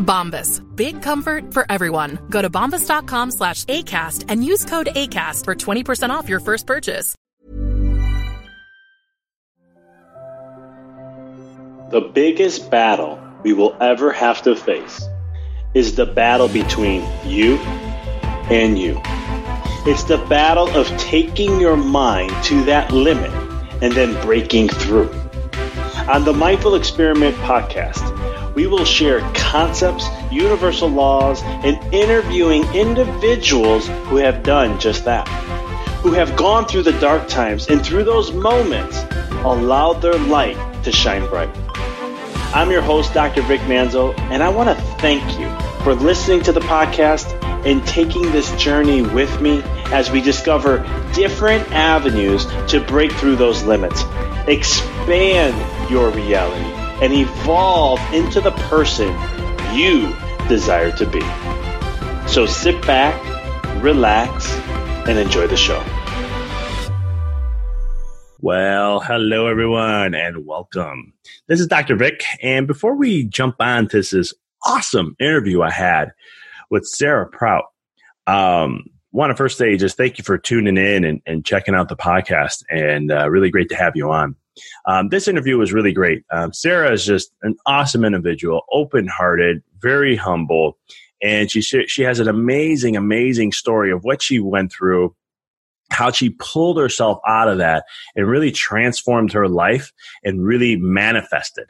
Bombas. Big comfort for everyone. Go to bombas.com slash ACAST and use code ACAST for 20% off your first purchase. The biggest battle we will ever have to face is the battle between you and you. It's the battle of taking your mind to that limit and then breaking through. On the Mindful Experiment podcast, we will share concepts, universal laws, and interviewing individuals who have done just that, who have gone through the dark times and through those moments allowed their light to shine bright. I'm your host, Dr. Vic Manzo, and I want to thank you for listening to the podcast and taking this journey with me as we discover different avenues to break through those limits, expand your reality, and evolve into the person you desire to be. So sit back, relax, and enjoy the show. Well, hello everyone and welcome. This is Dr. Vic. And before we jump on to this awesome interview I had with Sarah Prout, um, want to first say just thank you for tuning in and, and checking out the podcast and uh, really great to have you on. Um, this interview was really great. Um, Sarah is just an awesome individual, open hearted, very humble, and she she has an amazing, amazing story of what she went through, how she pulled herself out of that, and really transformed her life and really manifested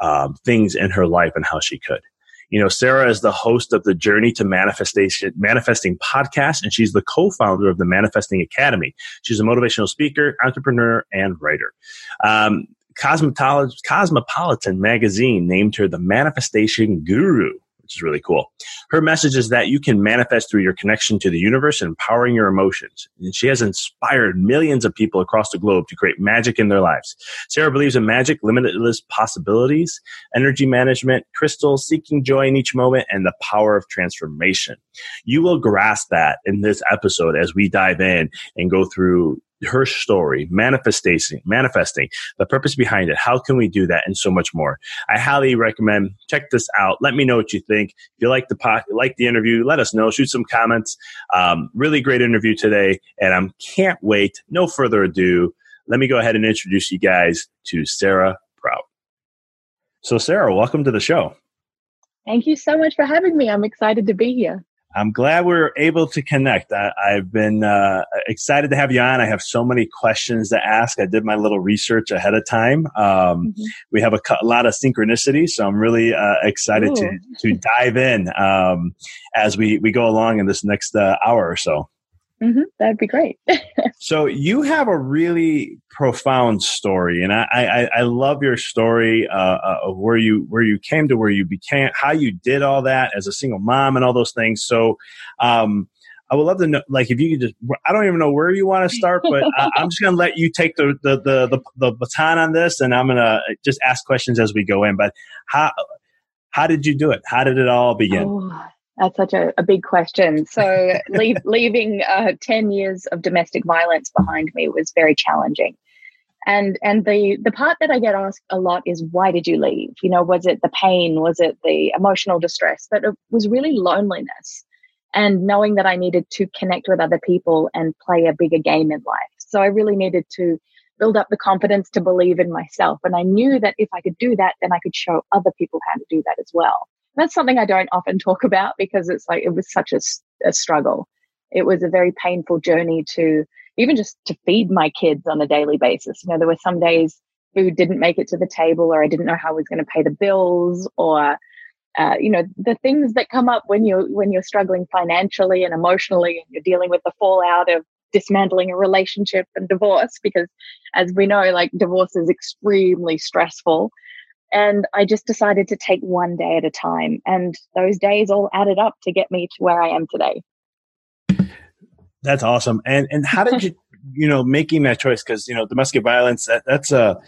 um, things in her life and how she could. You know, Sarah is the host of the Journey to Manifestation Manifesting podcast, and she's the co-founder of the Manifesting Academy. She's a motivational speaker, entrepreneur, and writer. Um, Cosmopolitan magazine named her the Manifestation Guru, which is really cool. Her message is that you can manifest through your connection to the universe and empowering your emotions. And she has inspired millions of people across the globe to create magic in their lives. Sarah believes in magic, limitless possibilities, energy management, crystals, seeking joy in each moment, and the power of transformation. You will grasp that in this episode as we dive in and go through her story, manifesting, manifesting, the purpose behind it. How can we do that, and so much more. I highly recommend check this out. Let me know what you think. If you like the pod, like the interview, let us know. Shoot some comments. Um, really great interview today, and I can't wait. No further ado. Let me go ahead and introduce you guys to Sarah Prout. So, Sarah, welcome to the show. Thank you so much for having me. I'm excited to be here. I'm glad we are able to connect. I, have been uh, excited to have you on. I have so many questions to ask. I did my little research ahead of time. Um, mm-hmm. We have a, a, lot of synchronicity, so I'm really uh, excited to to dive in um, as we we go along in this next uh, hour or so. Mm-hmm. That'd be great. so you have a really profound story, and I I, I love your story uh, uh, of where you where you came to where you became, how you did all that as a single mom, and all those things. So. Um, I would love to know, like, if you could just, I don't even know where you want to start, but I, am just going to let you take the, the, the, the, the baton on this and I'm going to just ask questions as we go in. But how, how did you do it? How did it all begin? Oh, that's such a, a big question. So, leave, leaving uh, 10 years of domestic violence behind me was very challenging. And and the the part that I get asked a lot is why did you leave? You know, was it the pain? Was it the emotional distress? But it was really loneliness and knowing that I needed to connect with other people and play a bigger game in life. So I really needed to build up the confidence to believe in myself. And I knew that if I could do that, then I could show other people how to do that as well. That's something I don't often talk about because it's like it was such a, a struggle. It was a very painful journey to even just to feed my kids on a daily basis. You know, there were some days food didn't make it to the table or I didn't know how I was going to pay the bills or uh, you know the things that come up when you're when you're struggling financially and emotionally and you're dealing with the fallout of dismantling a relationship and divorce because as we know like divorce is extremely stressful and i just decided to take one day at a time and those days all added up to get me to where i am today. That's awesome. And and how did you you know making that choice? Because you know domestic violence that, that's a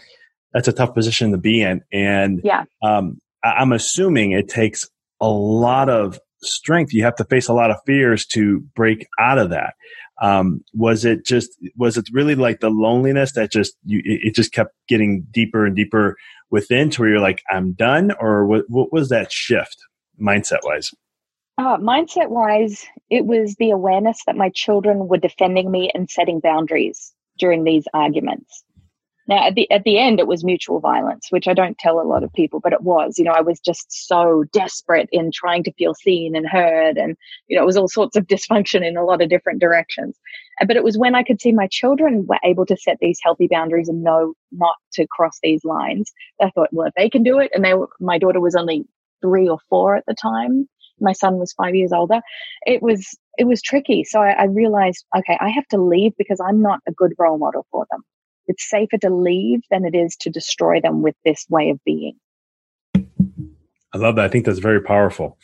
that's a tough position to be in. And yeah. um I'm assuming it takes a lot of strength. You have to face a lot of fears to break out of that. Um, was it just, was it really like the loneliness that just, you, it just kept getting deeper and deeper within to where you're like, I'm done? Or what, what was that shift mindset wise? Uh, mindset wise, it was the awareness that my children were defending me and setting boundaries during these arguments. Now, at the at the end, it was mutual violence, which I don't tell a lot of people, but it was. You know, I was just so desperate in trying to feel seen and heard, and you know, it was all sorts of dysfunction in a lot of different directions. Uh, but it was when I could see my children were able to set these healthy boundaries and know not to cross these lines. I thought, well, if they can do it, and they, were, my daughter was only three or four at the time, my son was five years older. It was it was tricky. So I, I realized, okay, I have to leave because I'm not a good role model for them it's safer to leave than it is to destroy them with this way of being. I love that. I think that's very powerful.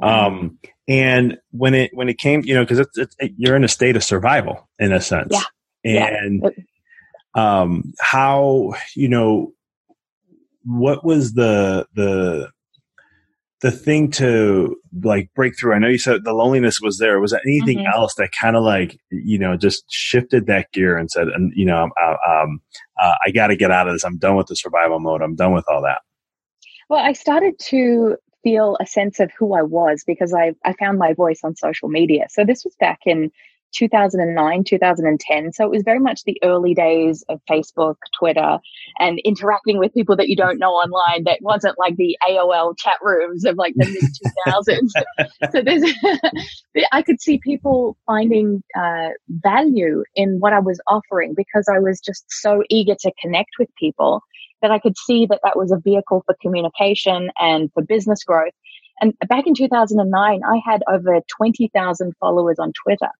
Um, and when it when it came, you know, because it's, it's it, you're in a state of survival in a sense, yeah. and yeah. um, how you know what was the the the thing to like break through? I know you said the loneliness was there. Was there anything mm-hmm. else that kind of like you know just shifted that gear and said, and you know, uh, um, uh, I got to get out of this. I'm done with the survival mode. I'm done with all that. Well, I started to feel a sense of who I was because I I found my voice on social media. So this was back in 2009, 2010. So it was very much the early days of Facebook, Twitter, and interacting with people that you don't know online. That wasn't like the AOL chat rooms of like the mid 2000s. so there's, I could see people finding uh, value in what I was offering because I was just so eager to connect with people that I could see that that was a vehicle for communication and for business growth. And back in 2009, I had over 20,000 followers on Twitter.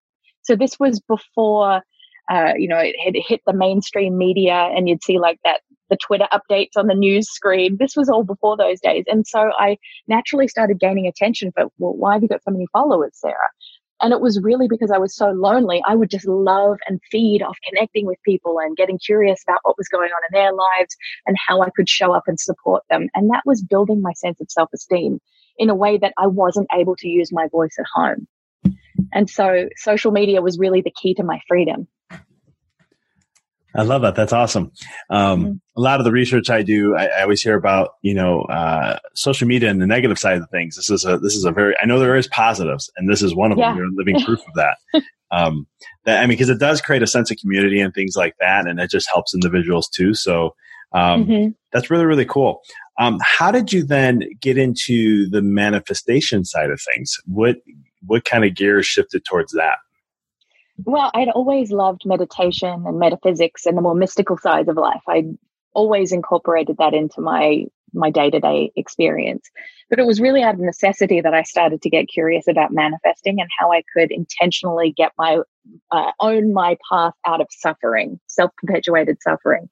So this was before, uh, you know, it had hit the mainstream media and you'd see like that, the Twitter updates on the news screen. This was all before those days. And so I naturally started gaining attention for, well, why have you got so many followers, Sarah? And it was really because I was so lonely. I would just love and feed off connecting with people and getting curious about what was going on in their lives and how I could show up and support them. And that was building my sense of self esteem in a way that I wasn't able to use my voice at home. And so social media was really the key to my freedom. I love that. That's awesome. Um, mm-hmm. A lot of the research I do, I, I always hear about you know uh, social media and the negative side of things. This is a this is a very I know there is positives, and this is one of yeah. them. You're living proof of that. um, that I mean, because it does create a sense of community and things like that, and it just helps individuals too. So um, mm-hmm. that's really really cool. Um, how did you then get into the manifestation side of things? What what kind of gears shifted towards that? Well, I'd always loved meditation and metaphysics and the more mystical sides of life. I'd always incorporated that into my my day-to-day experience. But it was really out of necessity that I started to get curious about manifesting and how I could intentionally get my uh, own my path out of suffering, self-perpetuated suffering.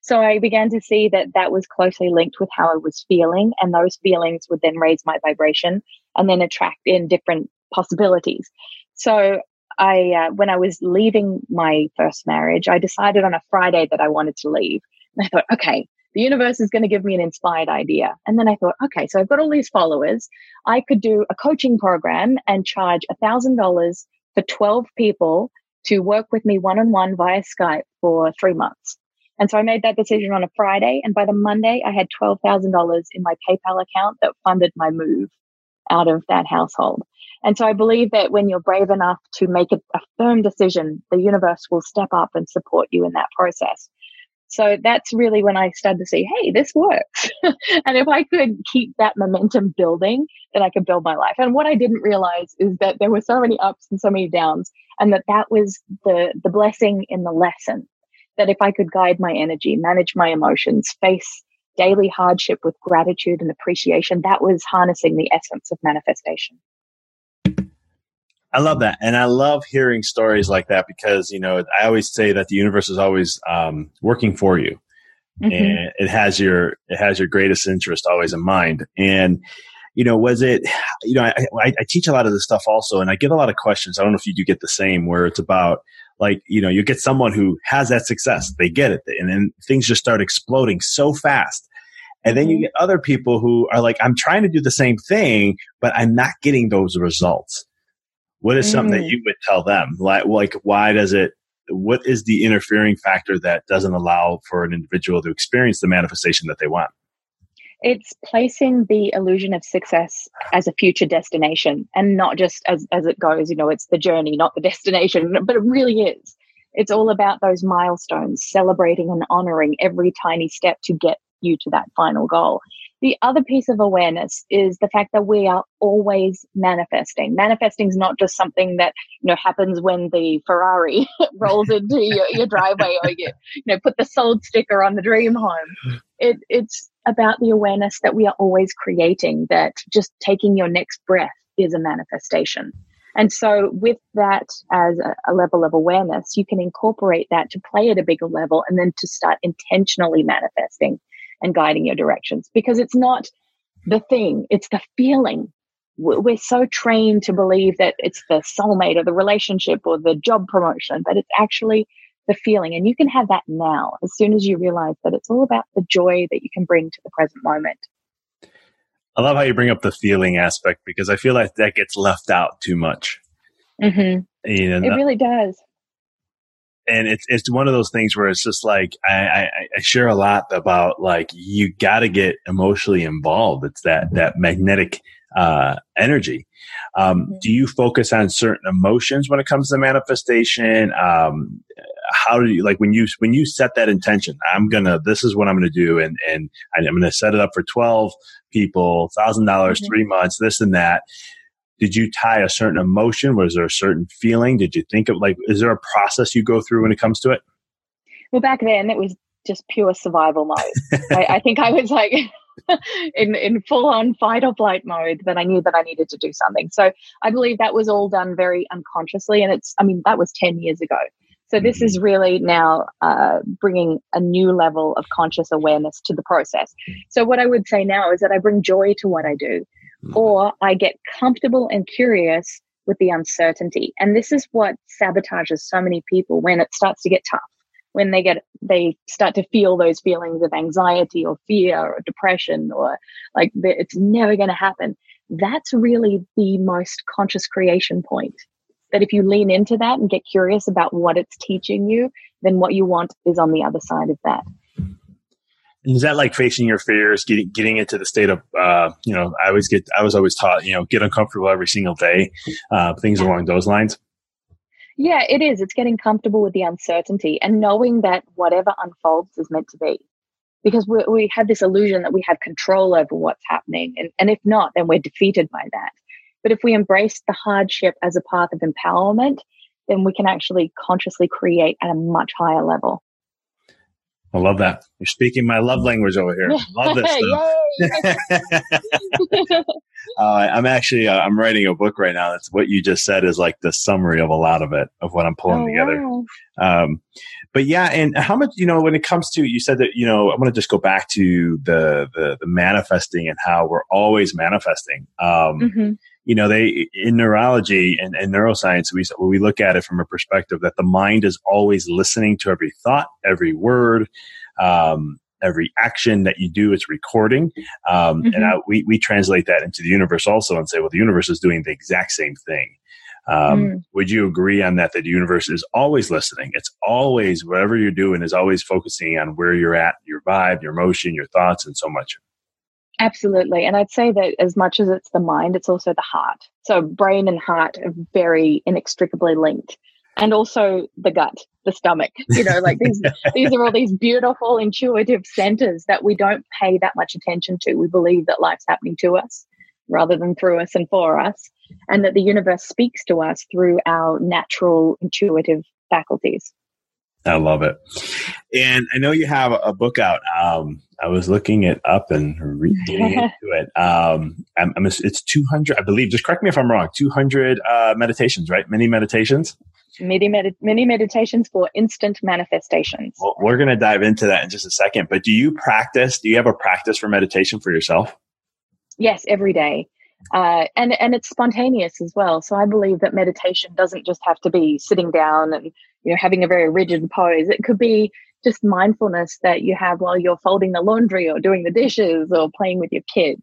So I began to see that that was closely linked with how I was feeling, and those feelings would then raise my vibration and then attract in different possibilities. So I, uh, when I was leaving my first marriage, I decided on a Friday that I wanted to leave. And I thought, okay, the universe is going to give me an inspired idea. And then I thought, okay, so I've got all these followers. I could do a coaching program and charge a thousand dollars for 12 people to work with me one on one via Skype for three months. And so I made that decision on a Friday. And by the Monday, I had $12,000 in my PayPal account that funded my move out of that household. And so I believe that when you're brave enough to make a, a firm decision, the universe will step up and support you in that process. So that's really when I started to see, hey, this works. and if I could keep that momentum building, then I could build my life. And what I didn't realize is that there were so many ups and so many downs, and that that was the the blessing in the lesson. That if I could guide my energy, manage my emotions, face daily hardship with gratitude and appreciation, that was harnessing the essence of manifestation. I love that. And I love hearing stories like that because, you know, I always say that the universe is always um, working for you. Mm-hmm. And it has your it has your greatest interest always in mind. And you know, was it, you know, I, I, I teach a lot of this stuff also, and I get a lot of questions. I don't know if you do get the same, where it's about like, you know, you get someone who has that success, they get it, and then things just start exploding so fast. And then you mm-hmm. get other people who are like, I'm trying to do the same thing, but I'm not getting those results. What is something mm. that you would tell them? Like, like, why does it? What is the interfering factor that doesn't allow for an individual to experience the manifestation that they want? It's placing the illusion of success as a future destination and not just as, as it goes, you know, it's the journey, not the destination, but it really is. It's all about those milestones, celebrating and honoring every tiny step to get you to that final goal. The other piece of awareness is the fact that we are always manifesting. Manifesting is not just something that you know happens when the Ferrari rolls into your, your driveway or you you know put the sold sticker on the dream home. It, it's about the awareness that we are always creating. That just taking your next breath is a manifestation. And so, with that as a, a, level of awareness, you can incorporate that to play at a bigger level and then to start intentionally manifesting and guiding your directions because it's not the thing, it's the feeling. We're so trained to believe that it's the soulmate or the relationship or the job promotion, but it's actually the feeling. And you can have that now as soon as you realize that it's all about the joy that you can bring to the present moment. I love how you bring up the feeling aspect because I feel like that gets left out too much. Mm-hmm. You know, it really does and it's it's one of those things where it's just like I, I, I share a lot about like you got to get emotionally involved. It's that that magnetic uh, energy. Um, mm-hmm. Do you focus on certain emotions when it comes to manifestation? Um, how do you like when you when you set that intention? I'm gonna this is what I'm gonna do, and and I'm gonna set it up for twelve people, thousand dollars, mm-hmm. three months, this and that did you tie a certain emotion? Was there a certain feeling? Did you think of like, is there a process you go through when it comes to it? Well, back then it was just pure survival mode. I, I, think I was like in, in full on fight or flight mode that I knew that I needed to do something. So I believe that was all done very unconsciously. And it's, I mean, that was 10 years ago. So this is mm-hmm. really now uh, bringing a new level of conscious awareness to the process. So what I would say now is that I bring joy to what I do. Mm-hmm. or I get comfortable and curious with the uncertainty. And this is what sabotages so many people when it starts to get tough, when they get, they start to feel those feelings of anxiety or fear or depression or like it's never going to happen. That's really the most conscious creation point. That if you lean into that and get curious about what it's teaching you, then what you want is on the other side of that is that like facing your fears, getting getting into the state of uh, you know, I always get I was always taught, you know, get uncomfortable every single day, uh, things along those lines. Yeah, it is. It's getting comfortable with the uncertainty and knowing that whatever unfolds is meant to be. Because we, we have this illusion that we have control over what's happening. And, and if not, then we're defeated by that. But if we embrace the hardship as a path of empowerment, then we can actually consciously create at a much higher level. I love that. You're speaking my love language over here. Love this stuff. uh, I'm actually uh, I'm writing a book right now. That's what you just said is like the summary of a lot of it of what I'm pulling oh, together. Wow. Um, but yeah, and how much you know when it comes to you said that you know I'm going to just go back to the, the the manifesting and how we're always manifesting. Um, mm-hmm you know, they in neurology and, and neuroscience, we we look at it from a perspective that the mind is always listening to every thought, every word, um, every action that you do. It's recording, um, mm-hmm. and I, we we translate that into the universe also and say, well, the universe is doing the exact same thing. Um, mm. Would you agree on that? That the universe is always listening. It's always whatever you're doing is always focusing on where you're at, your vibe, your emotion, your thoughts, and so much. Absolutely. And I'd say that as much as it's the mind, it's also the heart. So brain and heart are very inextricably linked. And also the gut, the stomach. You know, like these these are all these beautiful intuitive centers that we don't pay that much attention to. We believe that life's happening to us rather than through us and for us. And that the universe speaks to us through our natural intuitive faculties. I love it. And I know you have a book out. Um, I was looking it up and reading into it. Um, I'm, I'm, it's 200, I believe, just correct me if I'm wrong, 200 uh, meditations, right? Mini meditations? Mini, med- mini meditations for instant manifestations. Well, we're going to dive into that in just a second. But do you practice? Do you have a practice for meditation for yourself? Yes, every day. Uh, and and it's spontaneous as well. So I believe that meditation doesn't just have to be sitting down and you know having a very rigid pose. It could be just mindfulness that you have while you're folding the laundry or doing the dishes or playing with your kids.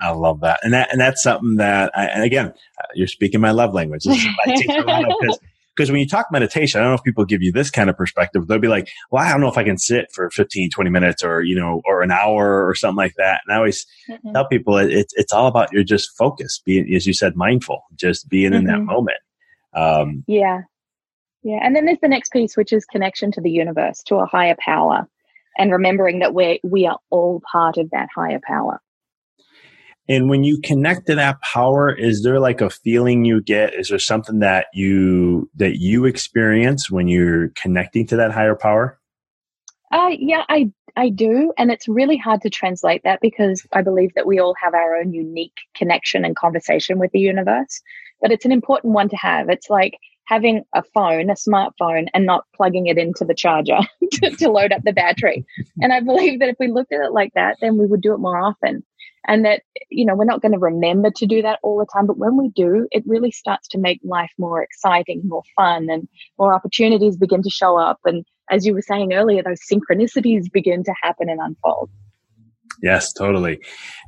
I love that, and that and that's something that, I, and again, you're speaking my love language. because when you talk meditation, I don't know if people give you this kind of perspective. They'll be like, well, I don't know if I can sit for 15, 20 minutes or, you know, or an hour or something like that. And I always mm-hmm. tell people it, it's, it's all about your just focus, being, as you said, mindful, just being mm-hmm. in that mm-hmm. moment. Um, yeah. Yeah. And then there's the next piece, which is connection to the universe, to a higher power and remembering that we're, we are all part of that higher power. And when you connect to that power, is there like a feeling you get? Is there something that you that you experience when you're connecting to that higher power? Uh, yeah, I I do, and it's really hard to translate that because I believe that we all have our own unique connection and conversation with the universe. But it's an important one to have. It's like having a phone, a smartphone, and not plugging it into the charger to, to load up the battery. And I believe that if we looked at it like that, then we would do it more often. And that you know we're not going to remember to do that all the time but when we do it really starts to make life more exciting more fun and more opportunities begin to show up. And as you were saying earlier those synchronicities begin to happen and unfold. Yes totally.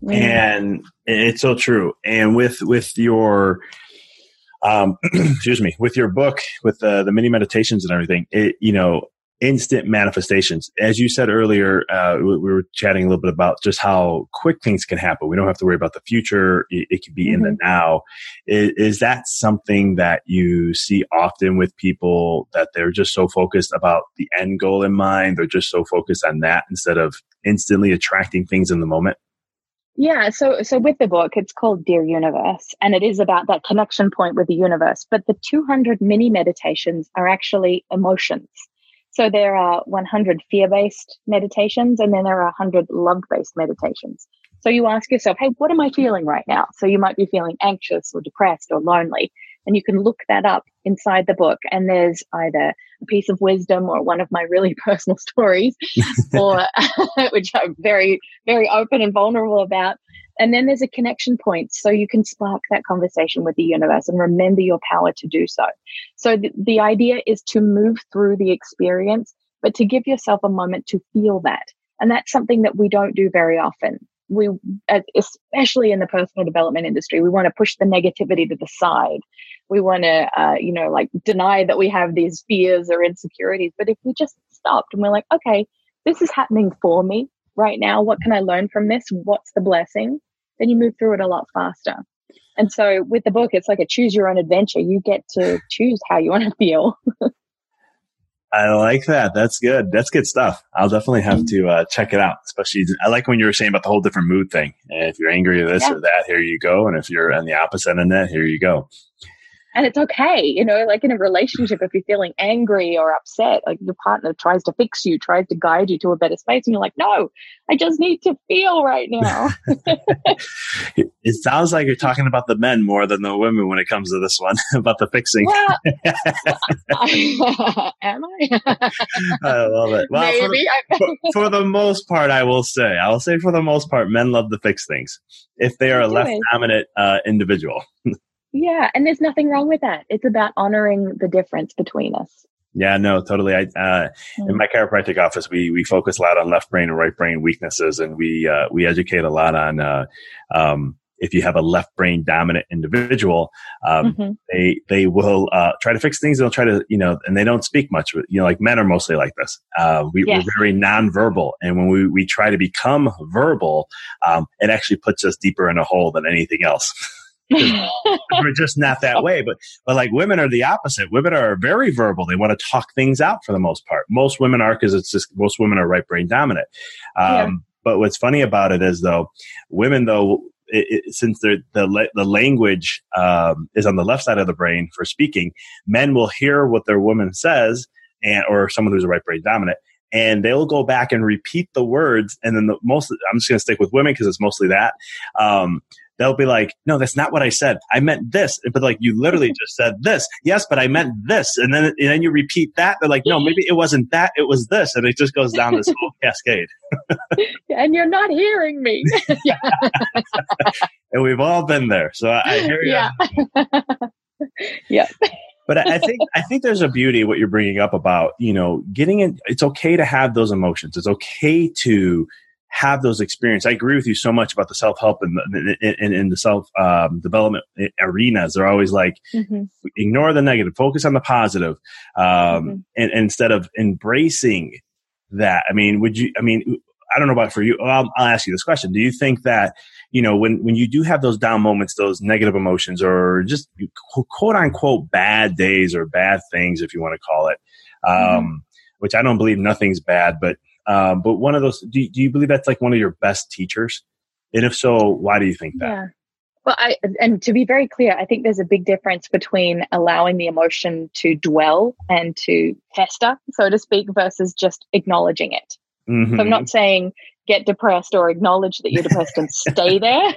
Mm. and it's so true. And with with your um excuse me with your book with the the mini meditations and everything it you know instant manifestations. As you said earlier, uh, we, were chatting a little bit about just how quick things can happen. We don't have to worry about the future. It, it can be mm-hmm. in the mm-hmm. now. Is, is, that something that you see often with people that they're just so focused about the end goal in mind? They're just so focused on that instead of instantly attracting things in the moment? Yeah, so so with the book, it's called Dear Universe, and it is about that connection point with the universe. But the 200 mini meditations are actually emotions. So there are 100 fear based meditations and then there are 100 love based meditations. So you ask yourself, hey, what am I feeling right now? So you might be feeling anxious or depressed or lonely. And you can look that up inside the book. And there's either a piece of wisdom or one of my really personal stories, or which I'm very, very open and vulnerable about. And then there's a connection point. So you can spark that conversation with the universe and remember your power to do so. So the, the idea is to move through the experience, but to give yourself a moment to feel that. And that's something that we don't do very often. We, especially in the personal development industry, we want to push the negativity to the side. We want to, uh, you know, like deny that we have these fears or insecurities. But if we just stopped and we're like, okay, this is happening for me right now. What can I learn from this? What's the blessing? then you move through it a lot faster. And so with the book, it's like a choose your own adventure. You get to choose how you want to feel. I like that. That's good. That's good stuff. I'll definitely have to uh, check it out. Especially, I like when you were saying about the whole different mood thing. And if you're angry or this yeah. or that, here you go. And if you're on the opposite end of that, here you go and it's okay you know like in a relationship if you're feeling angry or upset like your partner tries to fix you tries to guide you to a better space and you're like no i just need to feel right now. It sounds like you're talking about the men more than the women when it comes to this one about the fixing. Well, I, am i? I love it. Well Maybe. For, for, for, the most part i will say i will say for the most part men love to fix things if they are a less dominant uh, individual yeah, and there's nothing wrong with that. It's about honoring the difference between us. Yeah, no, totally. I uh, in mm. my chiropractic office, we we focus a lot on left brain and right brain weaknesses, and we uh, we educate a lot on uh, um, if you have a left brain dominant individual, um, mm-hmm. they they will uh, try to fix things. They'll try to you know, and they don't speak much. You know, like men are mostly like this. Uh, we, are very nonverbal, and when we we try to become verbal, um, it actually puts us deeper in a hole than anything else. we're just not that way. But but like women are the opposite. Women are very verbal. They want to talk things out for the most part. Most women are because it's just most women are right brain dominant. Um, yeah. But what's funny about it is though, women though it, it, since the the language um, is on the left side of the brain for speaking, men will hear what their woman says, and or someone who's a right brain dominant, and they'll go back and repeat the words. And then the most, I'm just going to stick with women because it's mostly that. Um, they'll be like, no, that's not what I said. I meant this. But like, you literally just said this. Yes, but I meant this. And then, and then you repeat that. They're like, no, maybe it wasn't that. It was this. And it just goes down this whole cascade. and you're not hearing me. and we've all been there. So I, hear you. Yeah. yeah. but I think I think there's a beauty what you're bringing up about you know getting it. It's okay to have those emotions. It's okay to have those experiences. I agree with you so much about the self help and in, in, the self um, development arenas. They're always like, mm-hmm. ignore the negative, focus on the positive, um, mm-hmm. and, and, instead of embracing that. I mean, would you? I mean, I don't know about for you. I'll, I'll ask you this question: Do you think that you know when when you do have those down moments, those negative emotions, or just quote unquote bad days or bad things, if you want to call it? Mm-hmm. Um, mm-hmm. Which I don't believe nothing's bad, but um, but one of those, do, do you believe that's like one of your best teachers? And if so, why do you think that? Yeah. Well, I, and to be very clear, I think there's a big difference between allowing the emotion to dwell and to fester, so to speak, versus just acknowledging it. Mm-hmm. So I'm not saying get depressed or acknowledge that you're depressed and stay there.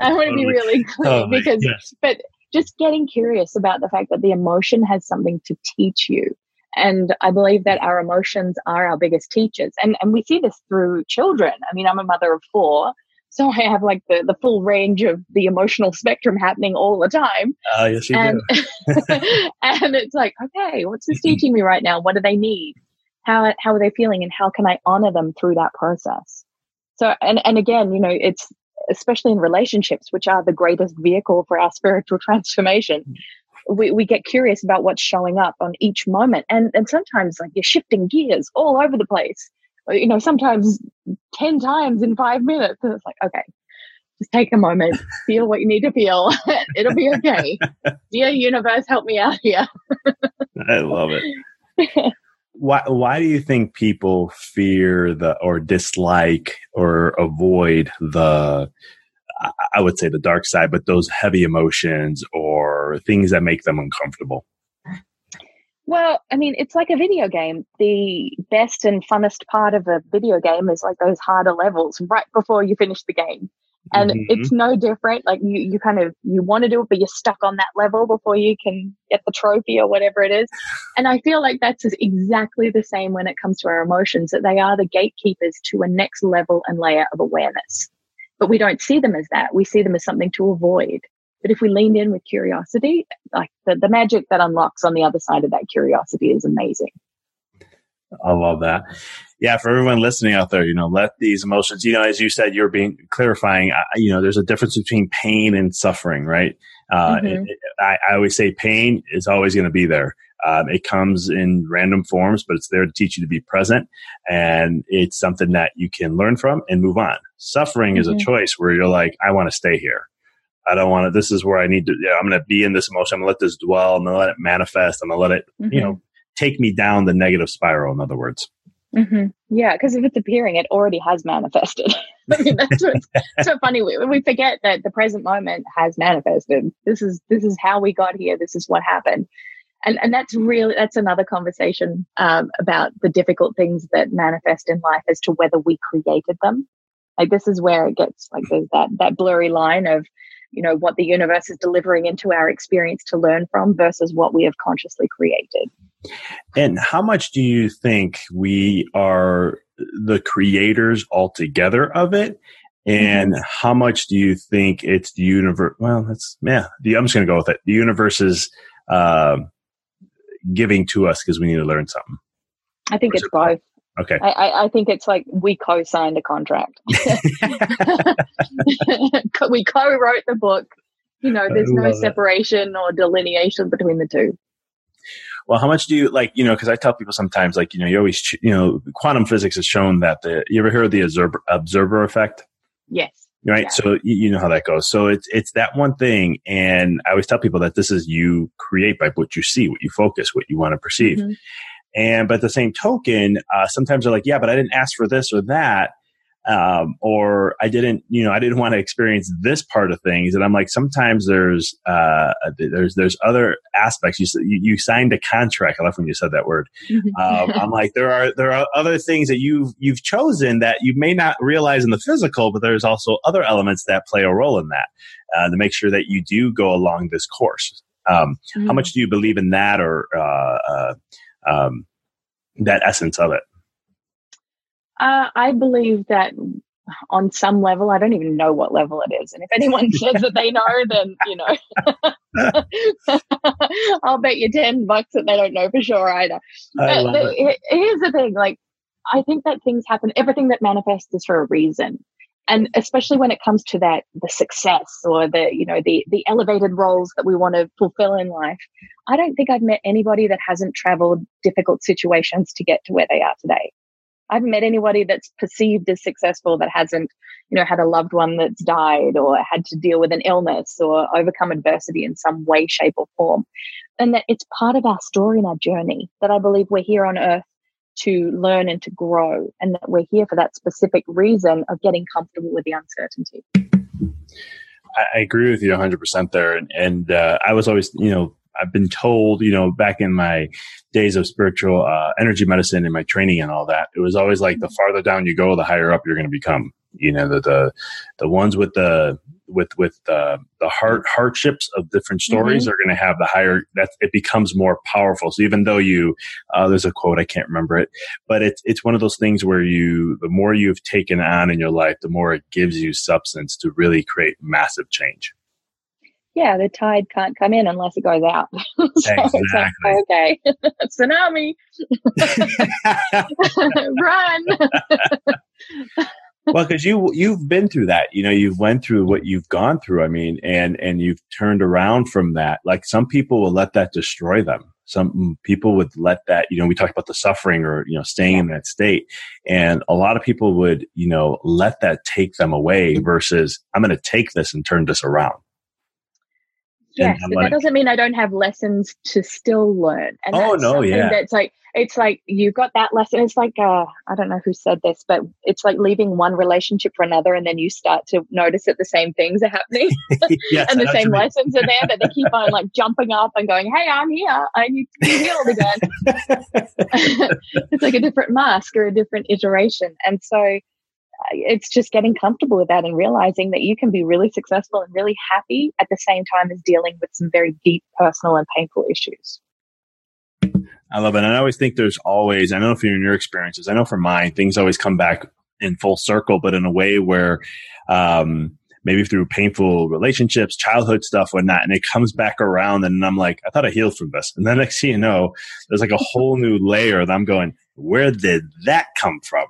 I want to be really clear oh, because, yes. but just getting curious about the fact that the emotion has something to teach you. And I believe that our emotions are our biggest teachers. And, and we see this through children. I mean, I'm a mother of four. So I have like the, the full range of the emotional spectrum happening all the time. Uh, yes, you and, do. and it's like, okay, what's this teaching me right now? What do they need? How, how are they feeling? And how can I honor them through that process? So, and, and again, you know, it's especially in relationships, which are the greatest vehicle for our spiritual transformation we, we get curious about what's showing up on each moment. And, and sometimes like you're shifting gears all over the place, you know, sometimes 10 times in five minutes. And it's like, okay, just take a moment, feel what you need to feel. It'll be okay. Dear universe, help me out here. I love it. Why, why do you think people fear the or dislike or avoid the I would say the dark side, but those heavy emotions or things that make them uncomfortable? Well, I mean, it's like a video game. The best and funnest part of a video game is like those harder levels right before you finish the game. And mm-hmm. it's no different. Like you, you kind of you want to do it, but you're stuck on that level before you can get the trophy or whatever it is. And I feel like that's exactly the same when it comes to our emotions, that they are the gatekeepers to a next level and layer of awareness. But we don't see them as that. We see them as something to avoid. But if we lean in with curiosity, like the, the magic that unlocks on the other side of that curiosity is amazing. I love that. Yeah, for everyone listening out there, you know, let these emotions, you know, as you said, you're being clarifying, you know, there's a difference between pain and suffering, right? Uh, mm-hmm. it, it, I, I, always say pain is always going to be there. Um, it comes in random forms, but it's there to teach you to be present. And it's something that you can learn from and move on. Suffering mm-hmm. is a mm-hmm. choice where you're like, I want to stay here. I don't want to, this is where I need to, yeah, I'm going to be in this emotion. I'm going to let this dwell. I'm going to let it manifest. I'm going to let it, mm-hmm. you know, take me down the negative spiral, in other words. Mm-hmm. Yeah, because if it's appearing, it already has manifested. I mean, that's what's so funny. We, we forget that the present moment has manifested. This is this is how we got here. This is what happened and and that's really that's another conversation um, about the difficult things that manifest in life as to whether we created them like this is where it gets like there's that that blurry line of you know what the universe is delivering into our experience to learn from versus what we have consciously created and how much do you think we are the creators altogether of it and mm-hmm. how much do you think it's the universe well that's yeah the, i'm just going to go with it the universe is uh, giving to us because we need to learn something? I think it's both. Okay. I, I, think it's like we co-signed a contract. we co-wrote the book. You know, there's no separation or delineation between the two. Well, how much do you like? You know, because I tell people sometimes, like, you know, you always, you know, quantum physics has shown that the. You ever heard of the observer, observer effect? Yes. Right. Yeah. So you know how that goes. So it's it's that one thing, and I always tell people that this is you create by what you see, what you focus, what you want to perceive. Mm-hmm. And but at the same token, uh, sometimes they're like, yeah, but I didn't ask for this or that um, or I didn't, you know, I didn't want to experience this part of things. And I'm like, sometimes there's, uh, there's, there's other aspects. You, you, you signed a contract. I love when you said that word. um, I'm like, there are, there are other things that you've, you've chosen that you may not realize in the physical, but there's also other elements that play a role in that, uh, to make sure that you do go along this course. Um, mm-hmm. how much do you believe in that or, uh, uh um, that essence of it? Uh, I believe that on some level, I don't even know what level it is. And if anyone says that they know, then, you know, I'll bet you 10 bucks that they don't know for sure either. But the, here's the thing like, I think that things happen, everything that manifests is for a reason. And especially when it comes to that, the success or the, you know, the, the elevated roles that we want to fulfill in life. I don't think I've met anybody that hasn't traveled difficult situations to get to where they are today. I haven't met anybody that's perceived as successful that hasn't, you know, had a loved one that's died or had to deal with an illness or overcome adversity in some way, shape, or form. And that it's part of our story and our journey that I believe we're here on earth to learn and to grow, and that we're here for that specific reason of getting comfortable with the uncertainty. I agree with you 100% there. And, and uh, I was always, you know, I've been told, you know, back in my days of spiritual uh, energy medicine and my training and all that, it was always like the farther down you go, the higher up you're going to become. You know, the the the ones with the with with uh, the hard hardships of different stories mm-hmm. are going to have the higher that it becomes more powerful. So even though you uh, there's a quote I can't remember it, but it's it's one of those things where you the more you've taken on in your life, the more it gives you substance to really create massive change yeah, the tide can't come in unless it goes out. so exactly. Like, okay, tsunami, run. well, because you you've been through that, you know, you've went through what you've gone through. I mean, and and you've turned around from that. Like some people will let that destroy them. Some mm, people would let that, you know, we talked about the suffering or you know staying in that state, and a lot of people would, you know, let that take them away. Versus, I'm going to take this and turn this around. Yes, but that doesn't mean I don't have lessons to still learn. And oh no, yeah. That's like it's like you got that lesson. It's like uh, I don't know who said this, but it's like leaving one relationship for another, and then you start to notice that the same things are happening, yes, and the same lessons are there, but they keep on like jumping up and going, "Hey, I'm here. I need to be healed again." it's like a different mask or a different iteration, and so it's just getting comfortable with that and realizing that you can be really successful and really happy at the same time as dealing with some very deep personal and painful issues. I love it. And I always think there's always, I don't know if you're in your experiences, I know for mine, things always come back in full circle, but in a way where, um, maybe through painful relationships, childhood stuff, whatnot, and it comes back around, and I'm like, I thought I healed from this, and then next thing you know, there's like a whole new layer that I'm going, where did that come from?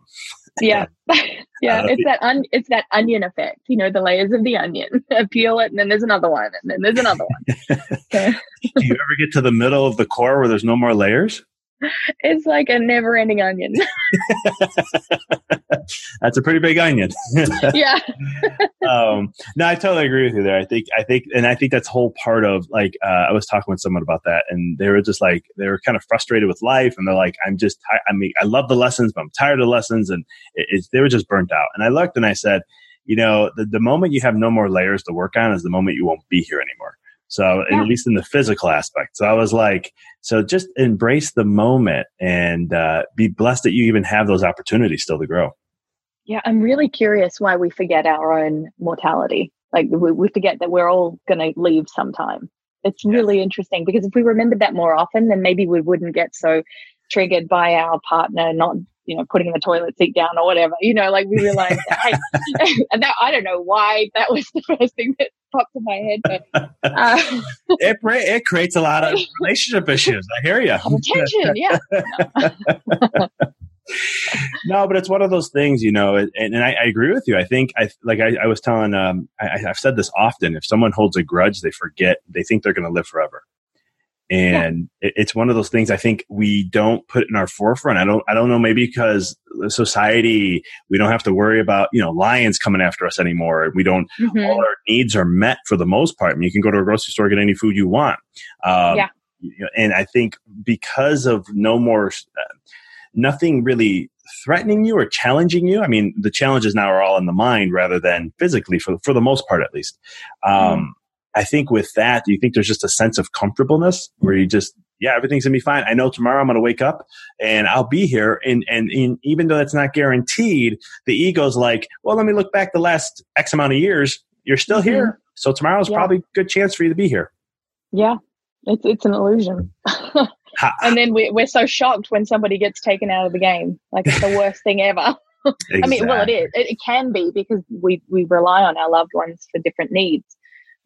Yeah. yeah. Uh, it's that un- it's that onion effect, you know, the layers of the onion. Peel it and then there's another one and then there's another one. Do you ever get to the middle of the core where there's no more layers? It's like a never ending onion. That's a pretty big onion. yeah. um, no, I totally agree with you there. I think, I think, and I think that's whole part of like, uh, I was talking with someone about that and they were just like, they were kind of frustrated with life and they're like, I'm just, I mean, I love the lessons, but I'm tired of lessons. And it, they were just burnt out. And I looked and I said, you know, the, the moment you have no more layers to work on is the moment you won't be here anymore. So yeah. at least in the physical aspect. So I was like, so just embrace the moment and uh, be blessed that you even have those opportunities still to grow. Yeah, I'm really curious why we forget our own mortality. Like we, we forget that we're all going to leave sometime. It's really interesting because if we remembered that more often, then maybe we wouldn't get so triggered by our partner not you know, putting the toilet seat down or whatever. You know, like we realized, hey, and that, I don't know why that was the first thing that popped in my head, but uh, it it creates a lot of relationship issues. I hear you. Attention, yeah. no, but it's one of those things, you know, and, and I, I, agree with you. I think I like I, I was telling, um, I, have said this often. If someone holds a grudge, they forget they think they're going to live forever, and yeah. it's one of those things. I think we don't put in our forefront. I don't. I don't know. Maybe because society, we don't have to worry about you know lions coming after us anymore. We don't. Mm-hmm. All our needs are met for the most part. I mean, you can go to a grocery store get any food you want. Um, yeah. And I think because of no more. Uh, nothing really threatening you or challenging you. I mean, the challenges now are all in the mind rather than physically, for for the most part, at least. Um, mm. I think with that, you think there's just a sense of comfortableness where you just, yeah, everything's gonna be fine. I know tomorrow I'm gonna wake up and I'll be here. And and, and even though that's not guaranteed, the ego's like, well, let me look back the last X amount of years. You're still mm-hmm. here, so tomorrow's yeah. probably a good chance for you to be here. Yeah, it's it's an illusion. and then we, we're so shocked when somebody gets taken out of the game. Like it's the worst thing ever. Exactly. I mean, well, it is. It, it, can be because we we rely on our loved ones for different needs.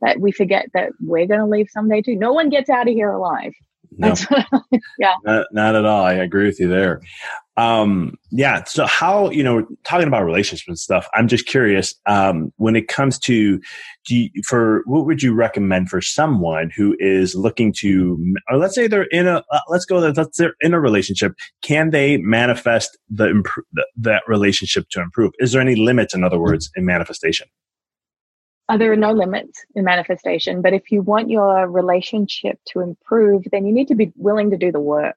That we forget that we're going to leave someday too. No one gets out of here alive. No. yeah. Not, not, at all. I agree with you there. Um, yeah. So how, you know, talking about relationships and stuff, I'm just curious, um, when it comes to, you, for what would you recommend for someone who is looking to, or let's say they're in a, uh, let's go, let's they're in a relationship. Can they manifest the, the, that relationship to improve? Is there any limits, in other words, in manifestation? Uh, there are no limits in manifestation, but if you want your relationship to improve, then you need to be willing to do the work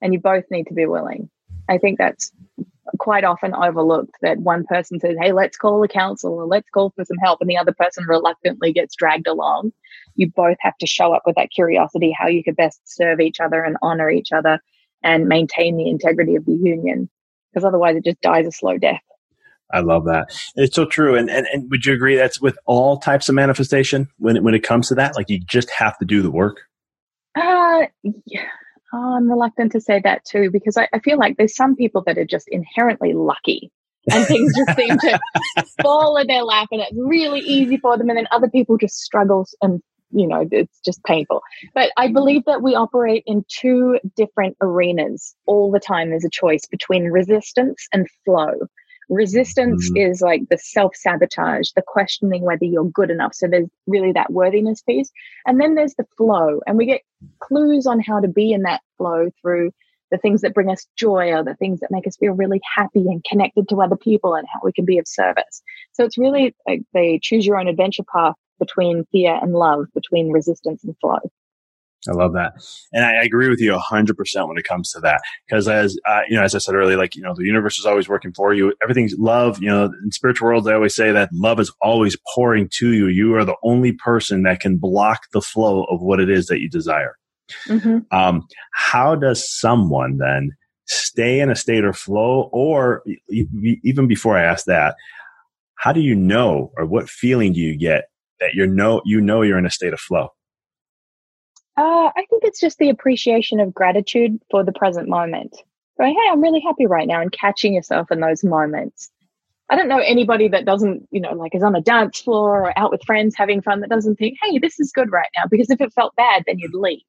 and you both need to be willing. I think that's quite often overlooked that one person says, Hey, let's call a counselor, let's call for some help, and the other person reluctantly gets dragged along. You both have to show up with that curiosity, how you could best serve each other and honor each other and maintain the integrity of the union. Because otherwise, it just dies a slow death. I love that. It's so true. And, and and would you agree that's with all types of manifestation when it, when it comes to that? Like you just have to do the work. Uh, yeah. I'm reluctant to say that too because I, I feel like there's some people that are just inherently lucky and things just seem to fall in their lap and it's really easy for them and then other people just struggles and you know it's just painful but i believe that we operate in two different arenas all the time there's a choice between resistance and flow Resistance mm-hmm. is like the self sabotage, the questioning whether you're good enough. So there's really that worthiness piece. And then there's the flow, and we get clues on how to be in that flow through the things that bring us joy or the things that make us feel really happy and connected to other people and how we can be of service. So it's really like the choose your own adventure path between fear and love, between resistance and flow. I love that, and I, agree with you hundred percent when it comes to that. Because as uh, you know, as I said earlier, like you know, the universe is always working for you. Everything's love. You know, in spiritual worlds, I always say that love is always pouring to you. You are the only person that can block the flow of what it is that you desire. Mm-hmm. Um, how does someone then stay in a state of flow, or even before I ask that, how do you know, or what feeling do you get that you know you know you're in a state of flow? Uh, I think it's just the appreciation of gratitude for the present moment. Right? Hey, I'm really happy right now and catching yourself in those moments. I don't know anybody that doesn't, you know, like is on a dance floor or out with friends having fun that doesn't think, hey, this is good right now. Because if it felt bad, then you'd leave.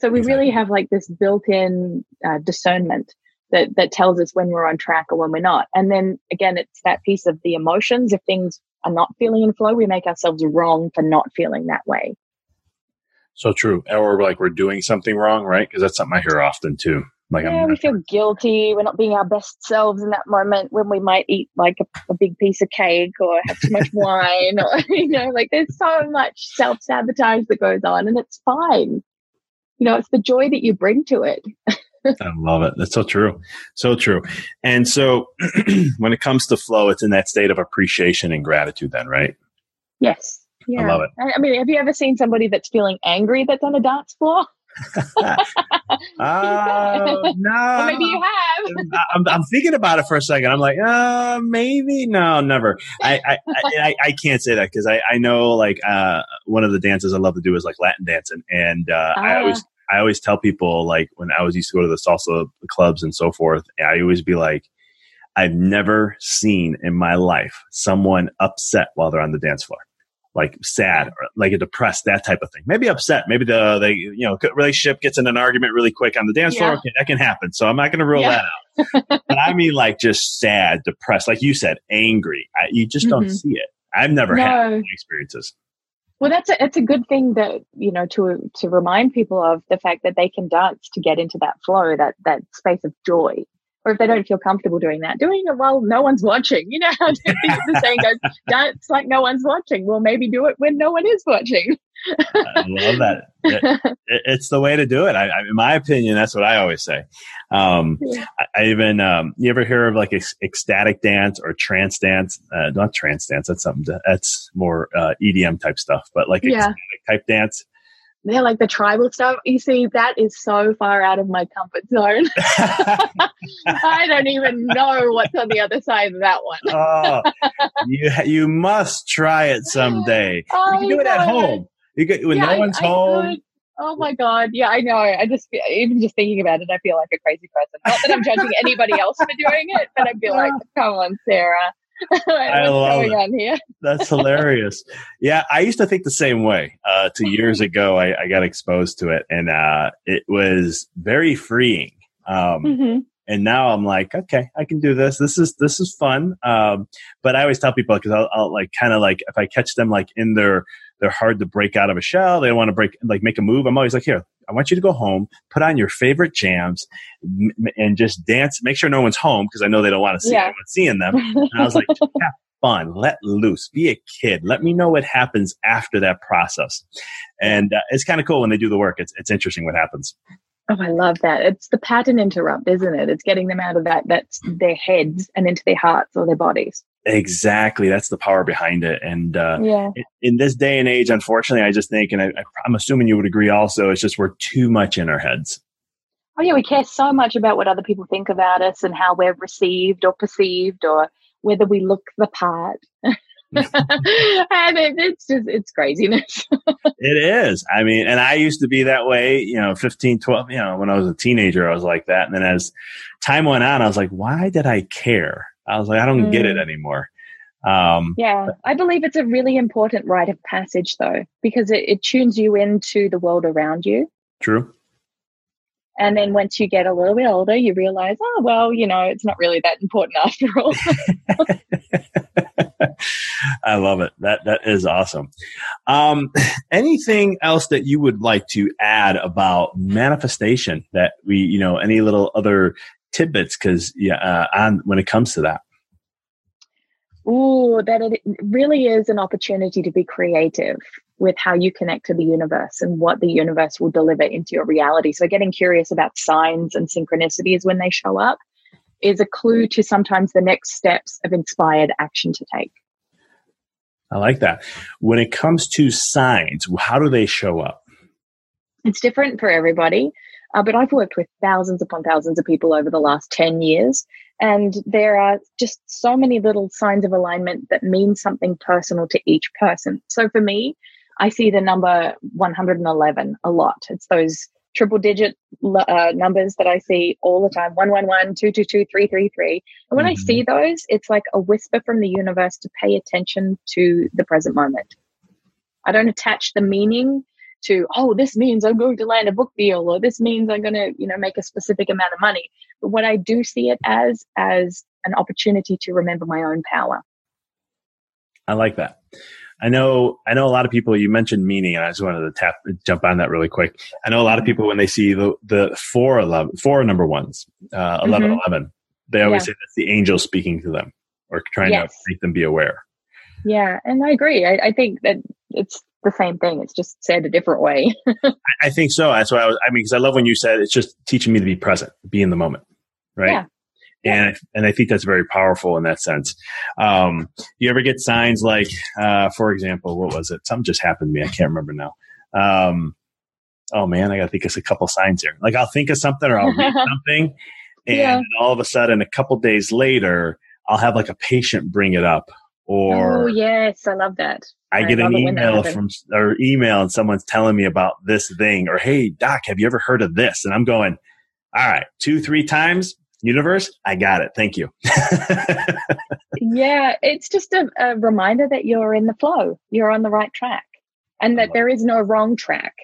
So we exactly. really have like this built-in uh, discernment that that tells us when we're on track or when we're not. And then again, it's that piece of the emotions. If things are not feeling in flow, we make ourselves wrong for not feeling that way. So true. Or like we're doing something wrong, right? Because that's something I hear often too. Like yeah, we feel guilty. We're not being our best selves in that moment when we might eat like a, a big piece of cake or have too much wine, or you know, like there's so much self sabotage that goes on, and it's fine. You know, it's the joy that you bring to it. I love it. That's so true. So true. And so when it comes to flow, it's in that state of appreciation and gratitude, then, right? Yes. Yeah. I love it. I mean, have you ever seen somebody that's feeling angry that's on a dance floor? uh, no. maybe you have. I'm, I'm, thinking about it for a second. I'm like, uh, maybe. No, never. I, I, I, I can't say that because I, I know like uh, one of the dances I love to do is like Latin dancing. And uh, I ah. always I always tell people like when I was used to go to the salsa clubs and so forth, I always be like, I've never seen in my life someone upset while they're on the dance floor like sad or like a depressed, that type of thing. Maybe upset. Maybe the they you know relationship gets in an argument really quick on the dance floor. Okay, that can happen. So I'm not going to rule Yeah. that out. but I mean, like just sad, depressed, like you said, angry. I, you just don't Mhm. see it. I've never had No. any experiences. Well, that's a, it's a good thing that you know to to remind people of the fact that they can dance to get into that flow, that that space of joy. Or if they don't feel comfortable doing that, doing it while no one's watching. You know how the saying goes, dance like no one's watching. Well, maybe do it when no one is watching. I love that. It- it- it's the way to do it. I, I, in my opinion, that's what I always say. Um, Yeah. I, I even, um, you ever hear of like ec- ecstatic dance or trance dance? Uh, not trance dance. That's something to, that's more, uh, EDM type stuff, but like Yeah. ecstatic type dance. They're like the tribal stuff. You see, that is so far out of my comfort zone. I don't even know what's on the other side of that one. oh, you, you must try it someday. You oh, can do it at home. You get, when Yeah, no I- one's I home. could. Oh my god! Yeah, I know. I just even just thinking about it, I feel like a crazy person. Not that I'm judging anybody else for doing it, but I'd be like, come on, Sarah, I love going it. on here? That's hilarious. yeah, I used to think the same way. Uh, two years ago, I, I got exposed to it, and uh, it was very freeing. Um, hmm and now I'm like, okay, I can do this. This is this is fun. Um, but I always tell people because I'll, I'll like kind of like if I catch them like in their they're hard to break out of a shell. They don't want to break like make a move. I'm always like, here, I want you to go home, put on your favorite jams, m- and just dance. Make sure no one's home because I know they don't want to see Yeah. anyone seeing them. And I was like, have fun, let loose, be a kid. Let me know what happens after that process. And uh, it's kind of cool when they do the work. It's it's interesting what happens. Oh, I love that. It's the pattern interrupt, isn't it? It's getting them out of that that's their heads and into their hearts or their bodies. Exactly, that's the power behind it. And uh, Yeah. in- this day and age, unfortunately, I just think, and I, I- I'm assuming you would agree also, it's just we're too much in our heads. Oh yeah, we care so much about what other people think about us and how we're received or perceived or whether we look the part. and it, it's just it's craziness. It is. I mean, and I used to be that way, you know, 15, 12, you know, when I was a teenager, I was like that. And then as time went on, I was like, why did I care? I was like, I don't get it Mm. anymore. Um, Yeah, I believe it's a really important rite of passage, though, because it, it tunes you into the world around you. true. And then once you get a little bit older, you realize, oh, well, you know, it's not really that important after all. I love it. That that is awesome. Um, anything else that you would like to add about manifestation that we, you know, any little other tidbits? Because yeah, uh, on when it comes to that, Ooh, that it really is an opportunity to be creative with how you connect to the universe and what the universe will deliver into your reality. So, getting curious about signs and synchronicities when they show up is a clue to sometimes the next steps of inspired action to take. I like that. When it comes to signs, how do they show up? It's different for everybody, uh, but I've worked with thousands upon thousands of people over the last 10 years. And there are just so many little signs of alignment that mean something personal to each person. So for me, I see the number 111 a lot. It's those triple digit uh, numbers that I see all the time 111, 222, 333. And when I Mhm. see those, it's like a whisper from the universe to pay attention to the present moment. I don't attach the meaning to, oh, this means I'm going to land a book deal or this means I'm going to, you know, make a specific amount of money. But what I do see it as, as an opportunity to remember my own power. I like that. I know. I know a lot of people. You mentioned meaning, and I just wanted to tap jump on that really quick. I know a lot of people when they see the the four eleven four number ones, uh, 11, Mhm. 11, they always Yeah. say that's the angel speaking to them or trying Yes. to make them be aware. Yeah. And I agree. I, I think that it's the same thing. It's just said a different way. I, I think so. That's why I was. I mean, because I love when you said it's just teaching me to be present, be in the moment, right? Yeah. And I, and I think that's very powerful in that sense. Um, you ever get signs like, uh, for example, what was it? Something just happened to me. I can't remember now. Um, oh man, I got to think of a couple signs here. Like I'll think of something or I'll read something, and Yeah. all of a sudden, a couple days later, I'll have like a patient bring it up, or oh, yes. I love that. I I get an love it when that email from or email and someone's telling me about this thing or hey doc have you ever heard of this and I'm going all right two three times universe, I got it. Thank you. yeah, it's just a, a, reminder that you're in the flow, you're on the right track, and that there is no wrong track.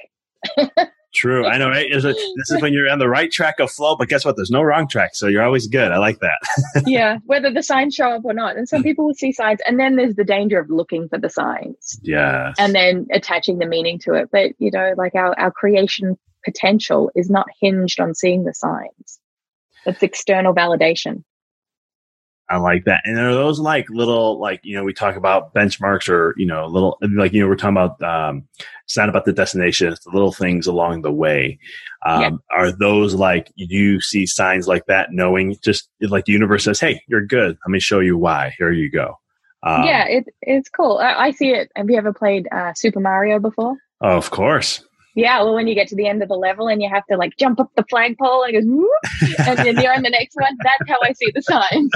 True. I know, right? this is when you're on the right track of flow, but guess what? There's no wrong track. So you're always good. I like that. yeah, whether the signs show up or not. And some hmm. people will see signs, and then there's the danger of looking for the signs. Yeah. And then attaching the meaning to it. But, you know, like our, our creation potential is not hinged on seeing the signs, it's external validation. I like that. And are those like little, like, you know, we talk about benchmarks or, you know, little, like, you know, we're talking about, um, it's not about the destination, it's the little things along the way. Um, yeah. are those like, you see signs like that, knowing just like the universe says, Hey, you're good. Let me show you why. Here you go. Um, yeah, it, it's cool. I, I, see it. Have you ever played uh, Super Mario before? Oh, of course. Yeah, well, when you get to the end of the level and you have to like jump up the flagpole and it goes, Whoop, and then you're on the next one. That's how I see the signs.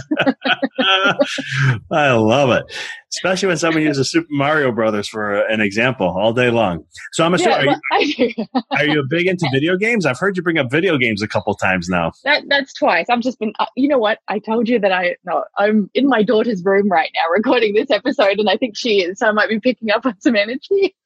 I love it, especially when someone uses Super Mario Brothers for an example all day long. So I'm assuming, yeah, are, you, are you big into video games? I've heard you bring up video games a couple times now. That that's twice. I've just been. Uh, you know what? I told you that I no. I'm in my daughter's room right now recording this episode, and I think she is. So I might be picking up on some energy.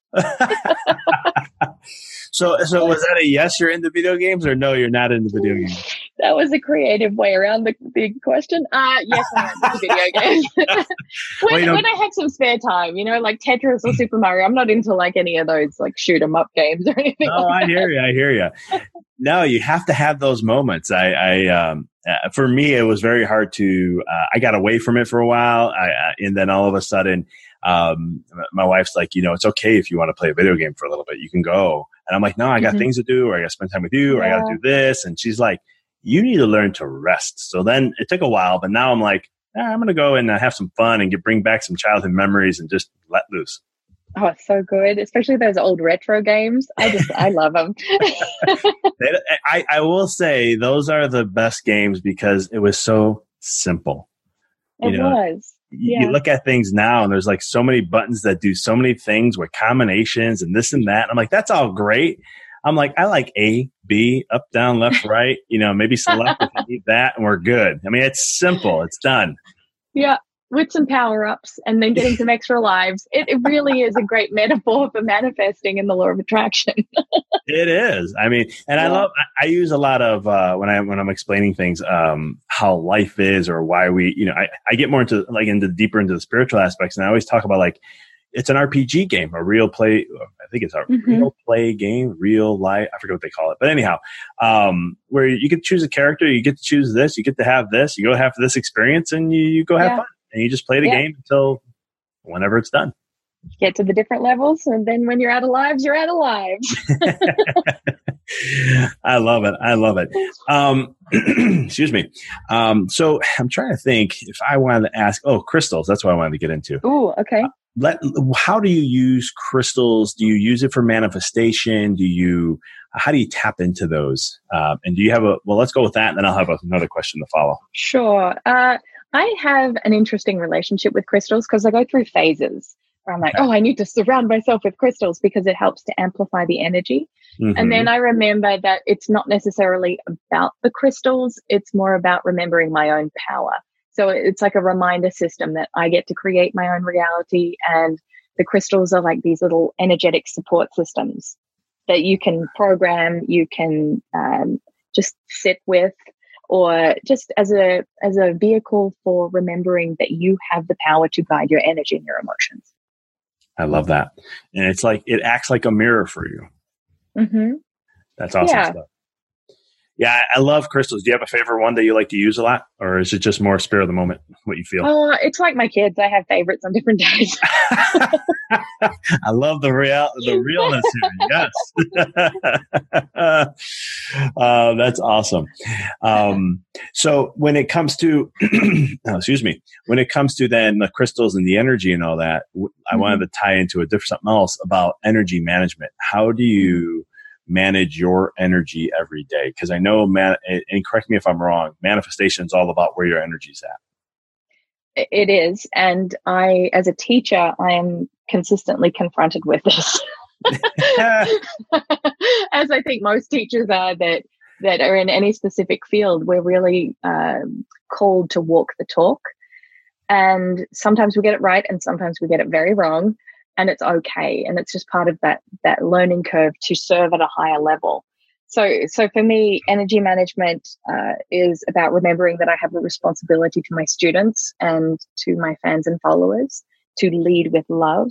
So, so was that a yes? You're into video games, or no? You're not into video games. That was a creative way around the big question. Uh yes, I'm into video games. when, well, you know, when I had some spare time, you know, like Tetris or Super Mario. I'm not into like any of those like shoot 'em up games or anything. Oh, like I hear you. I hear you. no, you have to have those moments. I, I um, uh, for me, it was very hard to. Uh, I got away from it for a while, I, uh, and then all of a sudden, um, my wife's like, you know, it's okay if you want to play a video game for a little bit, you can go. And I'm like, no, I got mm-hmm. things to do, or I got to spend time with you, or yeah. I got to do this. And she's like, you need to learn to rest. So then it took a while, but now I'm like, eh, I'm going to go and uh, have some fun and get bring back some childhood memories and just let loose. Oh, it's so good, especially those old retro games. I just, I love them. I, I will say those are the best games because it was so simple. You it know, was yeah. you look at things now and there's like so many buttons that do so many things with combinations and this and that. I'm like, that's all great. I'm like, I like A, B, up, down, left, right, you know, maybe select if you need that and we're good. I mean, it's simple. It's done. Yeah with some power ups and then getting some extra lives. It, it, really is a great metaphor for manifesting in the law of attraction. it is. I mean, and yeah. I love. I, I, use a lot of uh, when I when I'm explaining things, um, how life is or why we. You know, I, I get more into like into deeper into the spiritual aspects, and I always talk about like it's an RPG game, a real play. I think it's a mm-hmm. real play game, real life. I forget what they call it, but anyhow, um, where you get to choose a character, you get to choose this, you get to have this, you go have this experience, and you, you go have yeah. fun and you just play the yeah. game until whenever it's done. Get to the different levels, and then when you're out of lives, you're out of lives. I love it. I love it. Um, excuse me. Um, so I'm trying to think if I wanted to ask. Oh, crystals. That's what I wanted to get into. Oh, okay. Uh, let, how do you use crystals? Do you use it for manifestation? Do you how do you tap into those? Um, and do you have a well? Let's go with that, and then I'll have another question to follow. Sure. Uh, I have an interesting relationship with crystals because I go through phases where I'm like, oh, I need to surround myself with crystals because it helps to amplify the energy. Mm-hmm. And then I remember that it's not necessarily about the crystals, it's more about remembering my own power. So it's like a reminder system that I get to create my own reality. And the crystals are like these little energetic support systems that you can program, you can um, just sit with or just as a as a vehicle for remembering that you have the power to guide your energy and your emotions i love that and it's like it acts like a mirror for you mm-hmm. that's awesome yeah. stuff yeah, I love crystals. Do you have a favorite one that you like to use a lot, or is it just more spare of the moment? What you feel? Uh, it's like my kids. I have favorites on different days. I love the real the realness here. Yes, uh, that's awesome. Um, so when it comes to, oh, excuse me, when it comes to then the crystals and the energy and all that, I mm-hmm. wanted to tie into a different something else about energy management. How do you manage your energy every day? Because I know, man, and correct me if I'm wrong, manifestation is all about where your energy's at. It is. And I, as a teacher, I am consistently confronted with this. as I think most teachers are, that that are in any specific field, we're really um, called to walk the talk. And sometimes we get it right, and sometimes we get it very wrong, and it's okay. And it's just part of that that learning curve to serve at a higher level. So, so for me, energy management uh, is about remembering that I have a responsibility to my students and to my fans and followers to lead with love.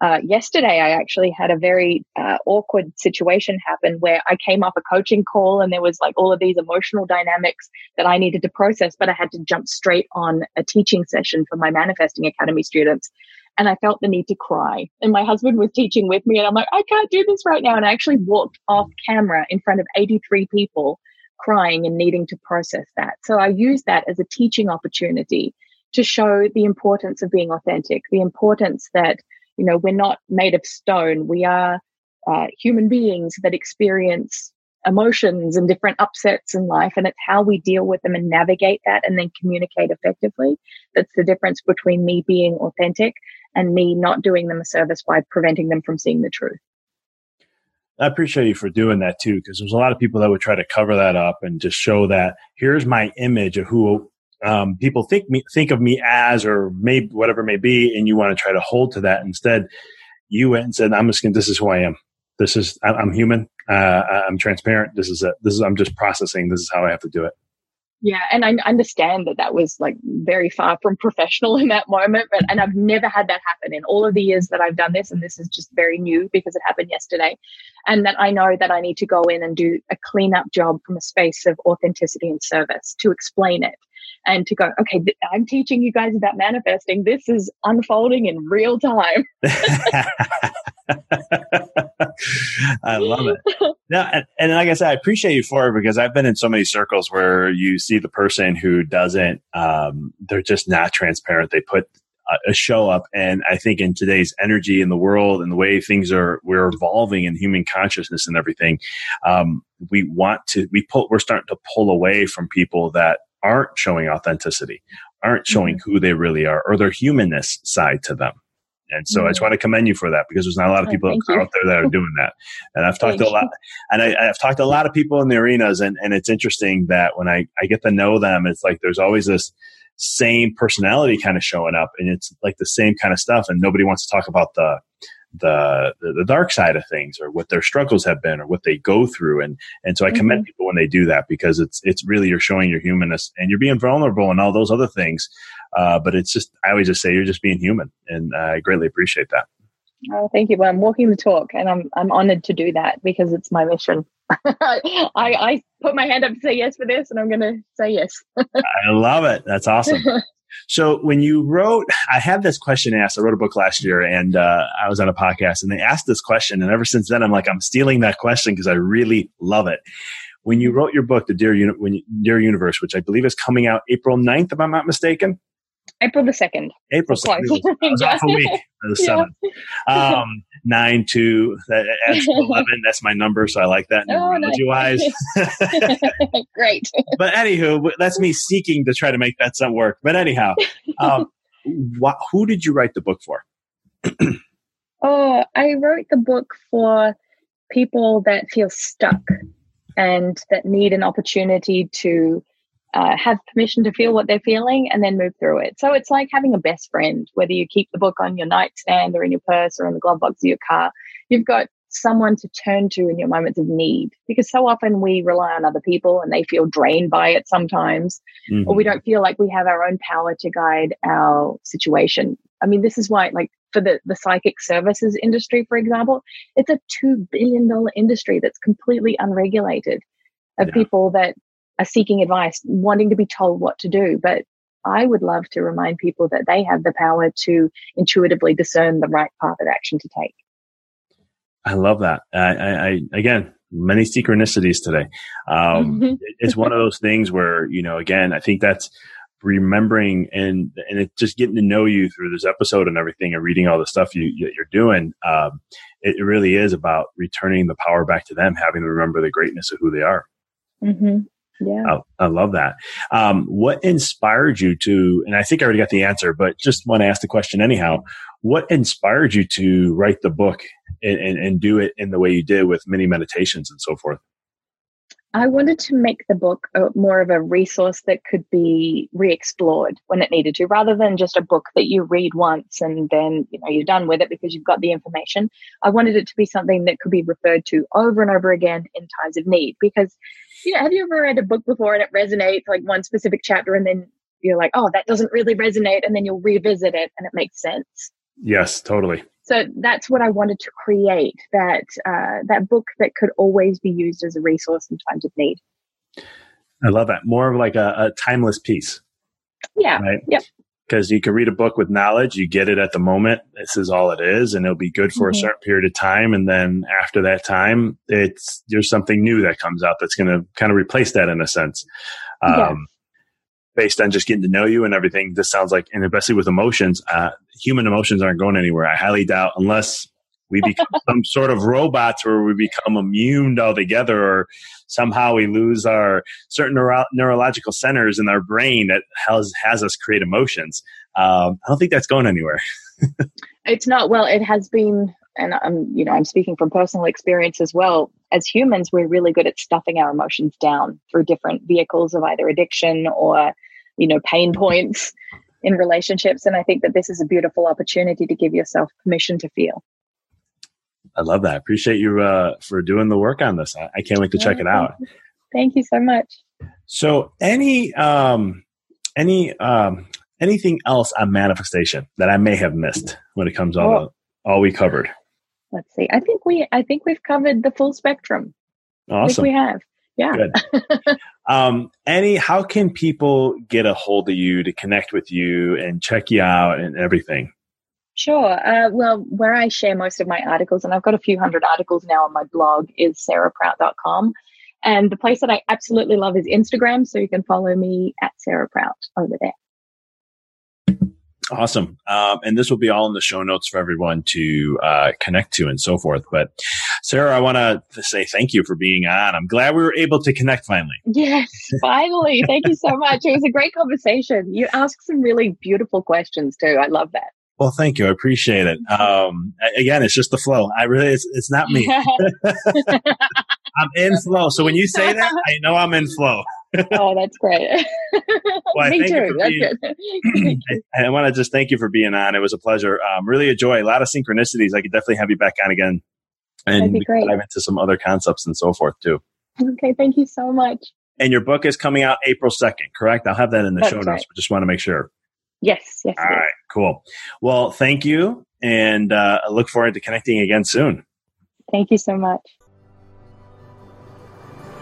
Uh, yesterday, I actually had a very uh, awkward situation happen where I came off a coaching call and there was like all of these emotional dynamics that I needed to process, but I had to jump straight on a teaching session for my Manifesting Academy students and I felt the need to cry. And my husband was teaching with me, and I'm like, I can't do this right now. And I actually walked off camera in front of 83 people crying and needing to process that. So I used that as a teaching opportunity to show the importance of being authentic, the importance that, you know, we're not made of stone. We are uh, human beings that experience emotions and different upsets in life and it's how we deal with them and navigate that and then communicate effectively that's the difference between me being authentic and me not doing them a service by preventing them from seeing the truth I appreciate you for doing that too, because there's a lot of people that would try to cover that up and just show that here's my image of who um, people think me think of me as, or maybe whatever may be, and you want to try to hold to that. Instead, you went and said, "I'm just going. This is who I am. This is I'm human. Uh, I'm transparent. This is it. This is I'm just processing. This is how I have to do it." Yeah, and I understand that that was like very far from professional in that moment, but and I've never had that happen in all of the years that I've done this, and this is just very new because it happened yesterday, and that I know that I need to go in and do a cleanup job from a space of authenticity and service to explain it and to go, okay, th- I'm teaching you guys about manifesting. This is unfolding in real time. I love it. Yeah, and, and, like I said, I appreciate you for it because I've been in so many circles where you see the person who doesn't, um, they're just not transparent. They put a show up. And I think in today's energy in the world and the way things are, we're evolving in human consciousness and everything. Um, we want to, we pull, we're starting to pull away from people that aren't showing authenticity, aren't showing mm-hmm. who they really are or their humanness side to them. And so mm-hmm. I just mm-hmm. want to commend you for that because there's not a lot of oh, people oh, out there that are doing that. And I've talked to a lot, and I, have talked to a lot of people in the arenas, and, and it's interesting that when I, I get to know them, it's like there's always this same personality kind of showing up, and it's like the same kind of stuff, and nobody wants to talk about the the, the, dark side of things or what their struggles have been or what they go through and and so I commend mm-hmm. people when they do that because it's it's really you're showing your humanness and you're being vulnerable and all those other things uh, but it's just I always just say you're just being human and I greatly appreciate that. Oh, thank you. Well, I'm walking the talk, and I'm I'm honored to do that because it's my mission. I, I put my hand up to say yes for this, and I'm going to say yes. I love it. That's awesome. So when you wrote, I had this question asked. I wrote a book last year, and uh, I was on a podcast, and they asked this question, and ever since then, I'm like, I'm stealing that question because I really love it. When you wrote your book, The Dear, Uni- when Dear Universe, which I believe is coming out April 9th, if I'm not mistaken. April the 2nd. April 2nd. was off a week. The 7th. Yeah. Um, 9 two that adds 11. That's my number, so I like that numerology wise. Great. but anywho, that's me seeking to try to make that some work. But anyhow, um, wh- who did you write the book for? oh, I wrote the book for people that feel stuck and that need an opportunity to uh, have permission to feel what they're feeling and then move through it. So it's like having a best friend, whether you keep the book on your nightstand or in your purse or in the glove box of your car, you've got someone to turn to in your moments of need. Because so often we rely on other people and they feel drained by it sometimes, mm-hmm. or we don't feel like we have our own power to guide our situation. I mean, this is why, like, for the, the psychic services industry, for example, it's a $2 billion industry that's completely unregulated of yeah. people that are seeking advice, wanting to be told what to do. But I would love to remind people that they have the power to intuitively discern the right path of action to take. I love that. I, I, I again, many synchronicities today. Um, mm-hmm. it's one of those things where, you know, again, I think that's remembering and, and it's just getting to know you through this episode and everything and reading all the stuff you, you're doing. Um, it really is about returning the power back to them, having to remember the greatness of who they are. Mm-hmm. Yeah. Oh, I love that. Um, what inspired you to, and I think I already got the answer, but just want to ask the question anyhow. What inspired you to write the book and, and, and do it in the way you did with many meditations and so forth? I wanted to make the book more of a resource that could be re-explored when it needed to, rather than just a book that you read once and then you know you're done with it because you've got the information. I wanted it to be something that could be referred to over and over again in times of need. Because you know, have you ever read a book before and it resonates like one specific chapter, and then you're like, oh, that doesn't really resonate, and then you'll revisit it and it makes sense. Yes, totally. So that's what I wanted to create that uh, that book that could always be used as a resource in times of need. I love that. More of like a, a timeless piece. Yeah. Right. Yep. Because you can read a book with knowledge, you get it at the moment. This is all it is, and it'll be good for Mhm. a certain period of time. And then after that time, it's there's something new that comes out that's going to kind of replace that in a sense. Um, Yeah. Based on just getting to know you and everything, this sounds like, and especially with emotions, uh, human emotions aren't going anywhere. I highly doubt unless we become some sort of robots where we become immune altogether or somehow we lose our certain neuro- neurological centers in our brain that has, has us create emotions. Um, I don't think that's going anywhere. It's not well. It has been, and I'm you know I'm speaking from personal experience as well. As humans, we're really good at stuffing our emotions down through different vehicles of either addiction or you know pain points in relationships. And I think that this is a beautiful opportunity to give yourself permission to feel. I love that. Appreciate you uh, for doing the work on this. I, I can't wait to check it out. Thank you so much. So, any um, any um, anything else on manifestation that I may have missed when it comes all Oh. all we covered? Let's see. I think we I think we've covered the full spectrum. I think Awesome. we have. Yeah. Good. Um, any, how can people get a hold of you to connect with you and check you out and everything? Sure. Uh, well, where I share most of my articles, and I've got a few hundred articles now on my blog, is sarahprout.com. And the place that I absolutely love is Instagram. So you can follow me at Sarah Prout over there. Awesome. Um, and this will be all in the show notes for everyone to uh, connect to and so forth. But Sarah, I want to say thank you for being on. I'm glad we were able to connect finally. Yes, finally. Thank you so much. It was a great conversation. You asked some really beautiful questions too. I love that. Well, thank you. I appreciate it. Um, again, it's just the flow. I really, it's, it's not me. I'm in flow. So when you say that, I know I'm in flow. Oh, that's great. Well, I Me too. That's being- good. I, I want to just thank you for being on. It was a pleasure. Um, really joy. a lot of synchronicities. I could definitely have you back on again. And That'd be we can great. dive into some other concepts and so forth too. okay, thank you so much. And your book is coming out April 2nd, correct? I'll have that in the That's show notes, right. but just want to make sure. Yes, yes. All right, cool. Well, thank you. And uh, I look forward to connecting again soon. Thank you so much.